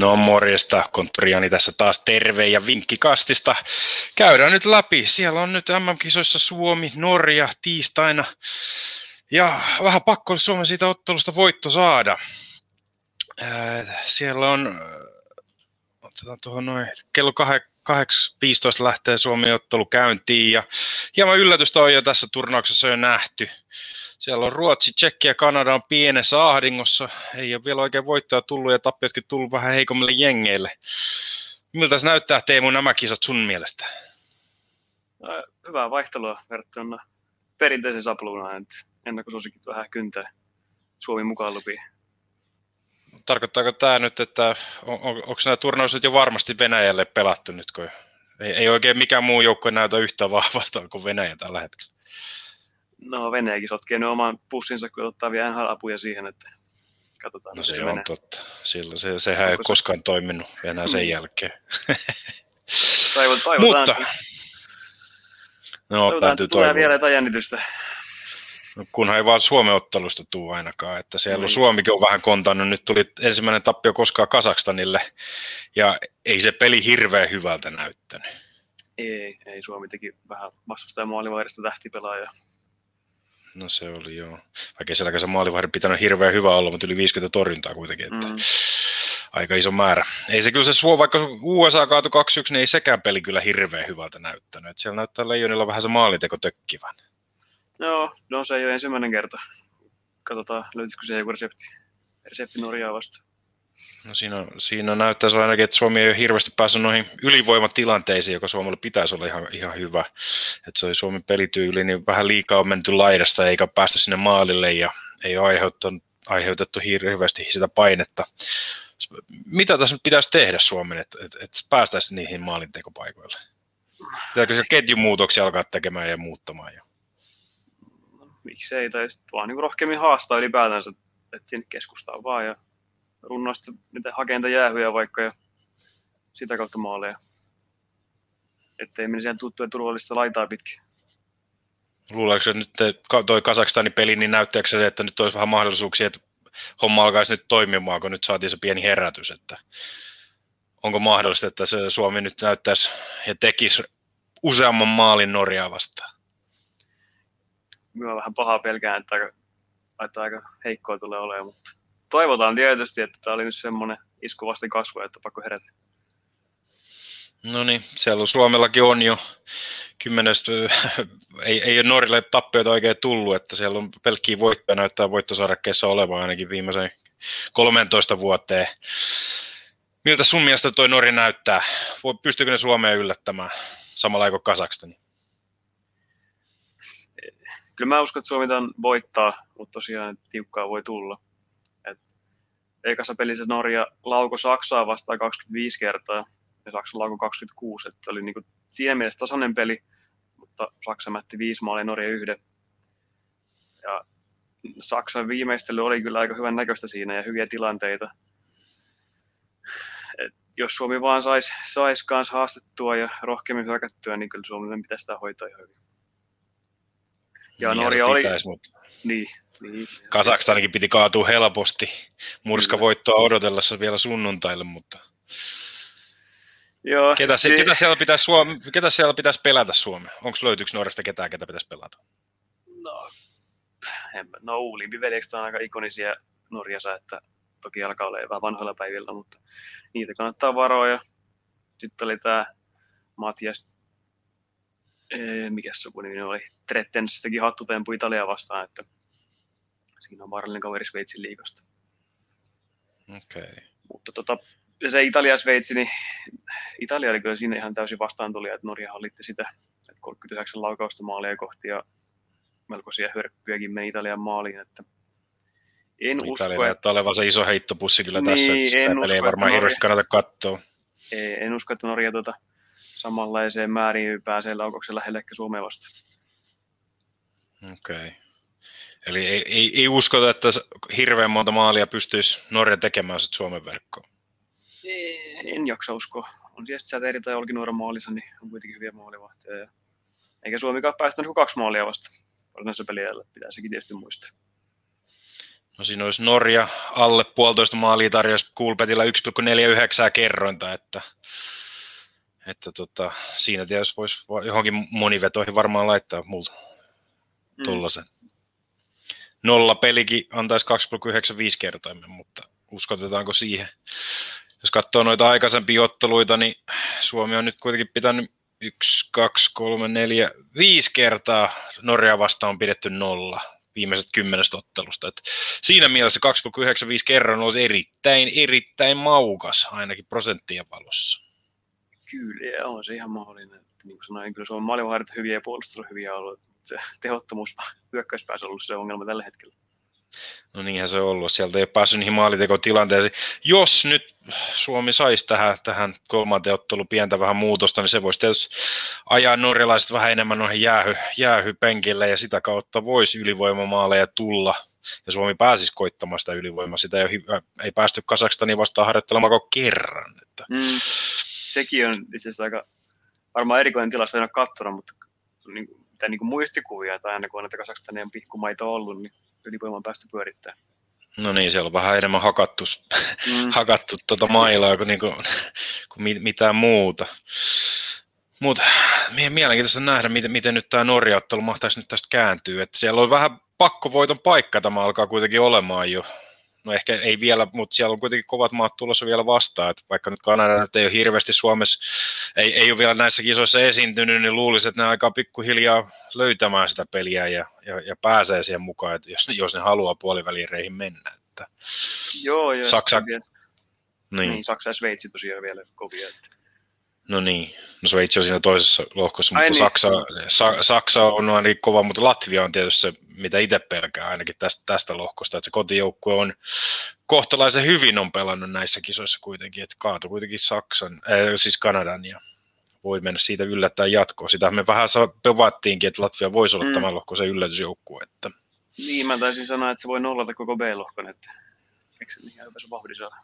No morjesta, konttoriani tässä taas terve ja vinkkikastista. Käydään nyt läpi. Siellä on nyt MM-kisoissa Suomi, Norja tiistaina. Ja vähän pakko olisi Suomen siitä ottelusta voitto saada. Siellä on, otetaan tuohon noin, kello 8.15 lähtee Suomi-ottelu käyntiin ja hieman yllätystä on jo tässä turnauksessa jo nähty. Siellä on Ruotsi, Tsekki ja Kanada on pienessä ahdingossa. Ei ole vielä oikein voittoa tullut ja tappiotkin tullut vähän heikommille jengeille. Miltä se näyttää Teemu nämä kisat sun mielestä? No, hyvää vaihtelua verrattuna perinteisen sapluunaan, että ennakkosuosikit vähän kyntää Suomi mukaan lupiin. Tarkoittaako tämä nyt, että on, on, onko nämä turnaukset jo varmasti Venäjälle pelattu nyt, kun ei, ei oikein mikään muu joukko näytä yhtä vahvalta kuin Venäjä tällä hetkellä? No Venäjäkin sotkee ne oman pussinsa, kun ottaa vielä apuja siihen, että katsotaan. No se, se on menee. totta. Sillä se, sehän Onko ei se... koskaan toiminut enää sen mm. jälkeen. Toivot, toivotaan, Mutta, no, toivotaan että tulee vielä jotain jännitystä. No, kunhan ei vaan Suomen ottelusta tuu ainakaan, että siellä on Suomikin on vähän kontannut. Nyt tuli ensimmäinen tappio koskaan Kasakstanille, ja ei se peli hirveän hyvältä näyttänyt. Ei, ei Suomi teki vähän vastustajan maalivahdista tähtipelaajaa. No se oli joo. Vaikka siellä se maalivahdin pitänyt hirveän hyvä olla, mutta yli 50 torjuntaa kuitenkin. Että mm. Aika iso määrä. Ei se kyllä se suo, vaikka USA kaatu 2-1, niin ei sekään peli kyllä hirveän hyvältä näyttänyt. Että siellä näyttää Leijonilla vähän se maalinteko tökkivän. No, no se ei ole ensimmäinen kerta. Katsotaan, löytyisikö se joku resepti, resepti Norjaa vastaan. No siinä, siinä näyttäisi ainakin, että Suomi ei ole hirveästi päässyt noihin ylivoimatilanteisiin, joka Suomelle pitäisi olla ihan, ihan hyvä. Että se oli Suomen pelityyli, niin vähän liikaa on menty laidasta eikä päästy sinne maalille ja ei ole aiheutettu, aiheutettu hirveästi sitä painetta. Mitä tässä nyt pitäisi tehdä Suomen, että, että, että päästäisiin niihin maalintekopaikoille? Pitääkö se ketjumuutoksia alkaa tekemään ja muuttamaan jo? No, miksei, tai vaan niin rohkeammin haastaa ylipäätänsä, että sinne keskustaa vaan ja runnoista niitä hakeinta jäähyjä vaikka ja sitä kautta maaleja. Ettei menisi ihan tuttuja turvallista laitaa pitkin. Luuleeko nyt toi Kasakstanin peli, niin näyttääkö se, että nyt olisi vähän mahdollisuuksia, että homma alkaisi nyt toimimaan, kun nyt saatiin se pieni herätys, että onko mahdollista, että se Suomi nyt näyttäisi ja tekisi useamman maalin Norjaa vastaan? Minä vähän pahaa pelkään, että aika, että aika heikkoa tulee olemaan, mutta toivotaan tietysti, että tämä oli nyt semmoinen isku vasta kasvu, että pakko herätä. No niin, siellä on Suomellakin on jo kymmenestä, ei, ei ole Norille tappioita oikein tullut, että siellä on pelkkiä voittoja näyttää voittosarjakkeessa olevan ainakin viimeisen 13 vuoteen. Miltä sun mielestä toi Norja näyttää? Pystyykö ne Suomeen yllättämään samalla kuin Kasakstani? Kyllä mä uskon, että Suomi tämän voittaa, mutta tosiaan tiukkaa voi tulla ekassa pelissä Norja lauko Saksaa vastaan 25 kertaa ja Saksa lauko 26, että oli niin kuin siinä mielessä tasainen peli, mutta Saksa mätti viisi maalia, Norja yhden. Ja Saksan viimeistely oli kyllä aika hyvän näköistä siinä ja hyviä tilanteita. Et jos Suomi vaan saisi sais kanssa haastettua ja rohkeammin hyökättyä, niin kyllä Suomi pitäisi sitä hoitaa ihan hyvin. Ja niin Norja oli... Pitäisi, mutta... Niin, niin. Kasakstanikin piti kaatua helposti murskavoittoa odotellessa vielä sunnuntaille, mutta Joo, ketä, se, ketä, siellä pitäisi Suome, ketä siellä pitäisi pelätä Suomeen? Onko löytyykö Norjasta ketään, ketä pitäisi pelata? No, en, no Uulimpi veljekset on aika ikonisia Norjassa, että toki alkaa olla vähän vanhoilla päivillä, mutta niitä kannattaa varoa. Sitten oli tämä Matias, mikä sukunimi oli, Trettens teki hattutempu Italia vastaan, että Siinä on vaarallinen kaveri Sveitsin liikosta. Okei. Okay. Mutta tota, se Italia-Sveitsi, niin Italia oli kyllä siinä ihan täysin vastaantulija, että Norja hallitti sitä, että 39 laukausta maalia kohti ja melkoisia hörppyjäkin meni Italian maaliin, että en no, usko, Italia että... olevan se iso heittopussi kyllä niin, tässä, että en usko, ei varmaan hirveästi kannata katsoa. Ei, en usko, että Norja tuota samanlaiseen määrin pääsee laukauksen lähelle ehkä Suomeen vastaan. Okei. Okay. Eli ei, ei, ei uskota, että hirveän monta maalia pystyisi Norja tekemään sitten Suomen verkkoon. En jaksa uskoa. On siellä Säteri tai Olkinuoran maalissa, niin on kuitenkin hyviä maalivahteja. Eikä Suomikaan päästänyt kuin kaksi maalia vasta varsinaisessa peliällä. Pitää sekin tietysti muistaa. No siinä olisi Norja alle puolitoista maalia tarjosi Kulpetilla 1,49 kerrointa, että, että tota, siinä tietysti voisi johonkin monivetoihin varmaan laittaa multa mm. Nolla pelikin antaisi 2,95 kertoimen, mutta uskotetaanko siihen? Jos katsoo noita aikaisempia otteluita, niin Suomi on nyt kuitenkin pitänyt yksi, kaksi, kolme, neljä, viisi kertaa Norja vastaan on pidetty nolla viimeiset kymmenestä ottelusta. Et siinä mielessä 2,95 kerran olisi erittäin, erittäin maukas, ainakin prosenttien valossa. Kyllä, on se ihan mahdollinen. Niin kuin sanoin, kyllä Suomen maalivahdet hyviä ja puolustus on hyviä ollut. Se tehottomuus hyökkäyspäässä on ollut se ongelma tällä hetkellä. No niinhän se on ollut. Sieltä ei päässyt niihin maalitekotilanteisiin. Jos nyt Suomi saisi tähän, tähän kolmanteen otteluun pientä vähän muutosta, niin se voisi tietysti ajaa norjalaiset vähän enemmän noihin jäähy, jäähypenkille ja sitä kautta voisi ylivoimamaaleja tulla. Ja Suomi pääsisi koittamaan sitä ylivoimaa. Sitä ei, ei päästy Kasakstaniin vastaan harjoittelemaan kerran. Että. Mm, sekin on itse asiassa aika varmaan erikoinen tilasto, en ole katsonut, mutta niin, mitä niin kuin muistikuvia, tai aina kun on näitä Kasakstanian pikkumaita ollut, niin ylivoiman päästä pyörittää. No niin, siellä on vähän enemmän hakattu, mm. hakattu tuota mailaa kuin, niin kuin, kuin mitään muuta. Mutta mielenkiintoista nähdä, miten, miten nyt tämä Norja-ottelu mahtaisi nyt tästä kääntyä. Että siellä on vähän pakkovoiton paikka tämä alkaa kuitenkin olemaan jo no ehkä ei vielä, mutta siellä on kuitenkin kovat maat tulossa vielä vastaan, että vaikka nyt Kanada nyt ei ole hirveästi Suomessa, ei, ei ole vielä näissä kisoissa esiintynyt, niin luulisin, että ne aika pikkuhiljaa löytämään sitä peliä ja, ja, ja pääsee siihen mukaan, että jos, jos ne haluaa puolivälireihin mennä. Että Joo, ja Saksa, niin. niin. Saksa ja Sveitsi tosiaan vielä kovia. Että No niin, no Sveitsi on siinä toisessa lohkossa, mutta niin. Saksa, Sa, Saksa on ainakin kova, mutta Latvia on tietysti se, mitä itse pelkää ainakin tästä, tästä lohkosta, että se kotijoukkue on kohtalaisen hyvin on pelannut näissä kisoissa kuitenkin, että kaatu kuitenkin Saksan, äh, siis Kanadan ja voi mennä siitä yllättäen jatkoon. Sitä me vähän pevattiinkin, että Latvia voisi olla mm. tämän lohkoisen yllätysjoukkue. Että... Niin, mä taisin sanoa, että se voi nollata koko B-lohkon, että eikö se se vauhdi saada?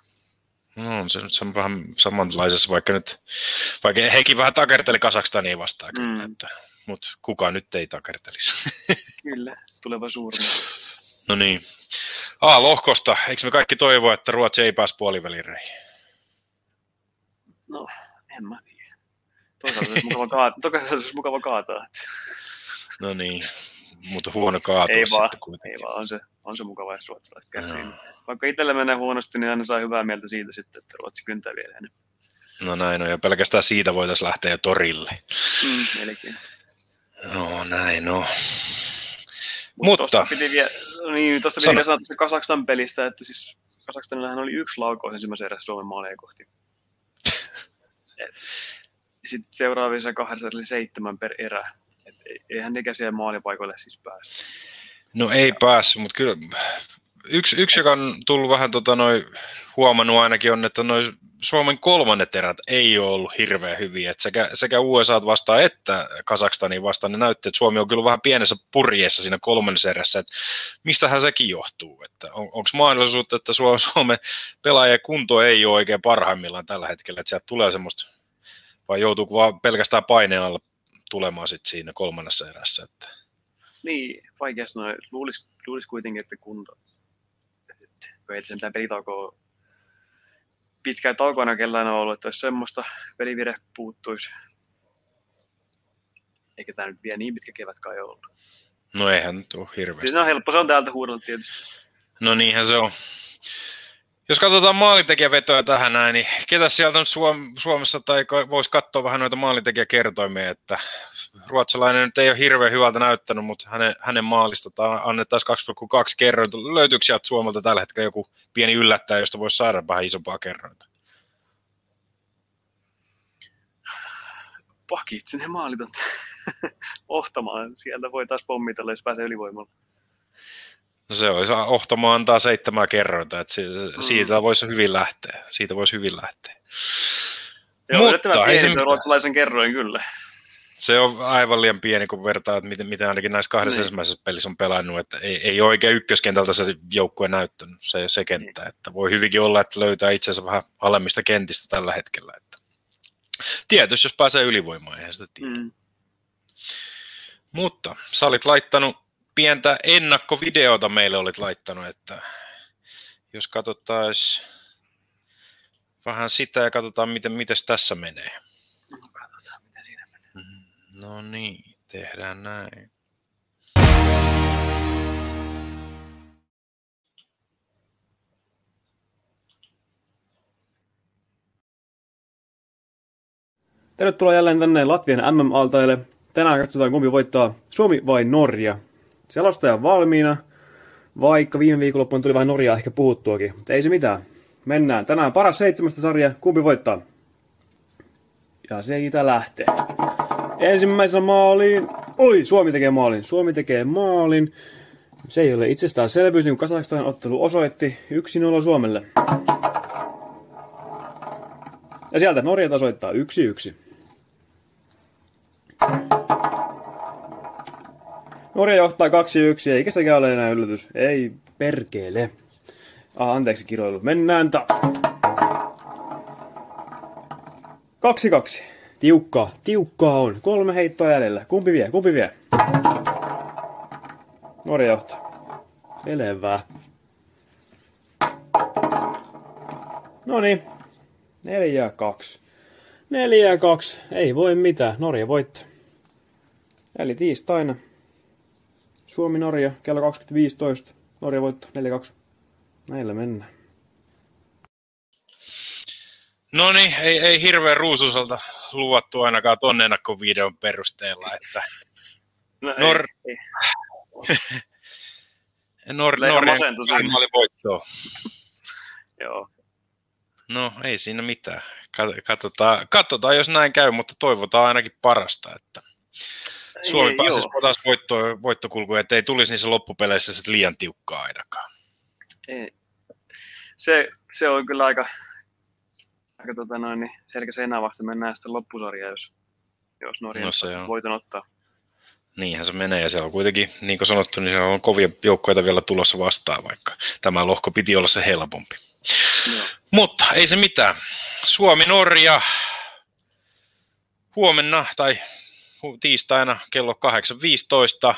No se, se on vähän samanlaisessa, vaikka nyt, vaikka hekin vähän takerteli Kasakstania vastaan mm. kyllä, että, mutta kuka nyt ei takertelisi. kyllä, tuleva suurin. No niin. Ah, lohkosta. Eikö me kaikki toivoa, että Ruotsi ei pääs puolivälireihin? No, en mä tiedä. Toisaalta olisi mukava, kaata, toisaalta olisi mukava kaataa. No niin, mutta huono kaatua ei vaan, Ei vaan, on se, on se mukava, jos ruotsalaiset kärsii. No. Vaikka itsellä menee huonosti, niin aina saa hyvää mieltä siitä sitten, että Ruotsi kyntää vielä enemmän. No näin on, ja pelkästään siitä voitaisiin lähteä jo torille. Mm, melkein. No näin no. Mut Mutta... Tuosta piti vielä, niin, tuosta piti sanoa Kasakstan pelistä, että siis Kasaksanillahan oli yksi laukaus ensimmäisen erässä Suomen maalia kohti. Sitten seuraavissa kahdessa oli seitsemän per erä. Et eihän nekään siellä maalipaikoille siis päästä. No ei päässyt, mutta kyllä yksi, yksi, joka on tullut vähän tota, noi, huomannut ainakin on, että noi Suomen kolmannet erät ei ole ollut hirveän hyviä. Et sekä, sekä USA vastaan että Kazakstanin vastaan ne näytti, että Suomi on kyllä vähän pienessä purjeessa siinä kolmannessa erässä. Et mistähän sekin johtuu? Että on, Onko mahdollisuutta, että Suomen pelaajien kunto ei ole oikein parhaimmillaan tällä hetkellä, että sieltä tulee semmoista, vai joutuuko vaan pelkästään paineen alla tulemaan sit siinä kolmannessa erässä? Että... Niin, vaikea sanoa. Luulisi, luulisi kuitenkin, että kun se mitään pelitaukoa pitkään taukoina kellään on ollut, että jos semmoista pelivire puuttuisi. Eikä tämä nyt vielä niin pitkä kevät kai ollut. No eihän nyt ole hirveästi. Siis on helppo, se on täältä huudella tietysti. No niinhän se on. Jos katsotaan maalintekijävetoja tähän näin, niin ketä sieltä nyt Suom- Suomessa tai voisi katsoa vähän noita maalintekijäkertoimia, että ruotsalainen nyt ei ole hirveän hyvältä näyttänyt, mutta hänen, hänen maalista annettaisiin 2,2 kerrointa. Löytyykö sieltä Suomelta tällä hetkellä joku pieni yllättäjä, josta voisi saada vähän isompaa kerrointa? Pakit, ne maalit on ohtamaan. Sieltä voi taas pommitella, jos pääsee ylivoimalla. No se olisi, Ohtamo antaa seitsemää kerrointa, että siitä mm. voisi hyvin lähteä. Siitä voisi hyvin lähteä. Joo, Mutta, pieni se ruotsalaisen kerroin kyllä. Se on aivan liian pieni, kun vertaa, että miten, miten ainakin näissä kahdessa niin. ensimmäisessä pelissä on pelannut, että ei, ei ole oikein ykköskentältä se joukkue näyttänyt, se, se kenttä, niin. että voi hyvinkin olla, että löytää itsensä vähän alemmista kentistä tällä hetkellä. Että. Tietysti, jos pääsee ylivoimaan, eihän sitä tiedä. Mm. Mutta sä olit laittanut pientä ennakkovideota meille olit laittanut, että jos katsottaisiin vähän sitä ja katsotaan, miten mites tässä menee. No, katsotaan, miten siinä menee. Mm, No niin, tehdään näin. Tervetuloa jälleen tänne Latvian MM-altaille. Tänään katsotaan kumpi voittaa, Suomi vai Norja. Selostaja on valmiina, vaikka viime viikonloppuun tuli vähän Norjaa ehkä puhuttuakin. Mutta ei se mitään. Mennään. Tänään paras seitsemästä sarja. Kumpi voittaa? Ja siitä lähtee. Ensimmäisenä maaliin. Oi, Suomi tekee maalin. Suomi tekee maalin. Se ei ole itsestäänselvyys, niin kuin Kazakstan ottelu osoitti. 1-0 Suomelle. Ja sieltä Norja tasoittaa 1-1. Norja johtaa 2-1, eikä sekään ole enää yllätys. Ei perkele. Ah, anteeksi kiroilu. Mennään taas. 2-2. Tiukkaa, tiukkaa on. Kolme heittoa jäljellä. Kumpi vie, kumpi vie? Norja johtaa. Selvä. No niin. 4-2. 4-2. Ei voi mitään. Norja voittaa. Eli tiistaina. Suomi-Norja kello 20.15. Norja voitto 4-2. Näillä mennään. No niin, ei, ei hirveän ruususalta luvattu ainakaan tuon ennakkovideon perusteella, että No, Nor- ei, ei. Nor- Norjan voittoa. Joo. No ei siinä mitään. Kat- Katsotaan, katsotaan, jos näin käy, mutta toivotaan ainakin parasta, että Suomi Ei, pääsisi joo. taas voitto, voittokulkuun, ettei tulisi niissä loppupeleissä sit liian tiukkaa ainakaan. Ei. Se, se on kyllä aika, aika tota noin, niin selkä seinää vasta mennään sitten loppusarjaan, jos, jos Norja No se on. voiton ottaa. Niinhän se menee ja siellä on kuitenkin, niin kuin sanottu, niin siellä on kovia joukkoita vielä tulossa vastaan, vaikka tämä lohko piti olla se helpompi. Joo. Mutta ei se mitään. Suomi-Norja huomenna tai tiistaina kello 8.15.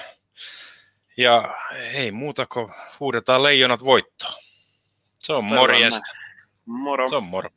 Ja ei muuta kuin huudetaan leijonat voittoon. Se on Toivotaan morjesta. Moro. Se on moro.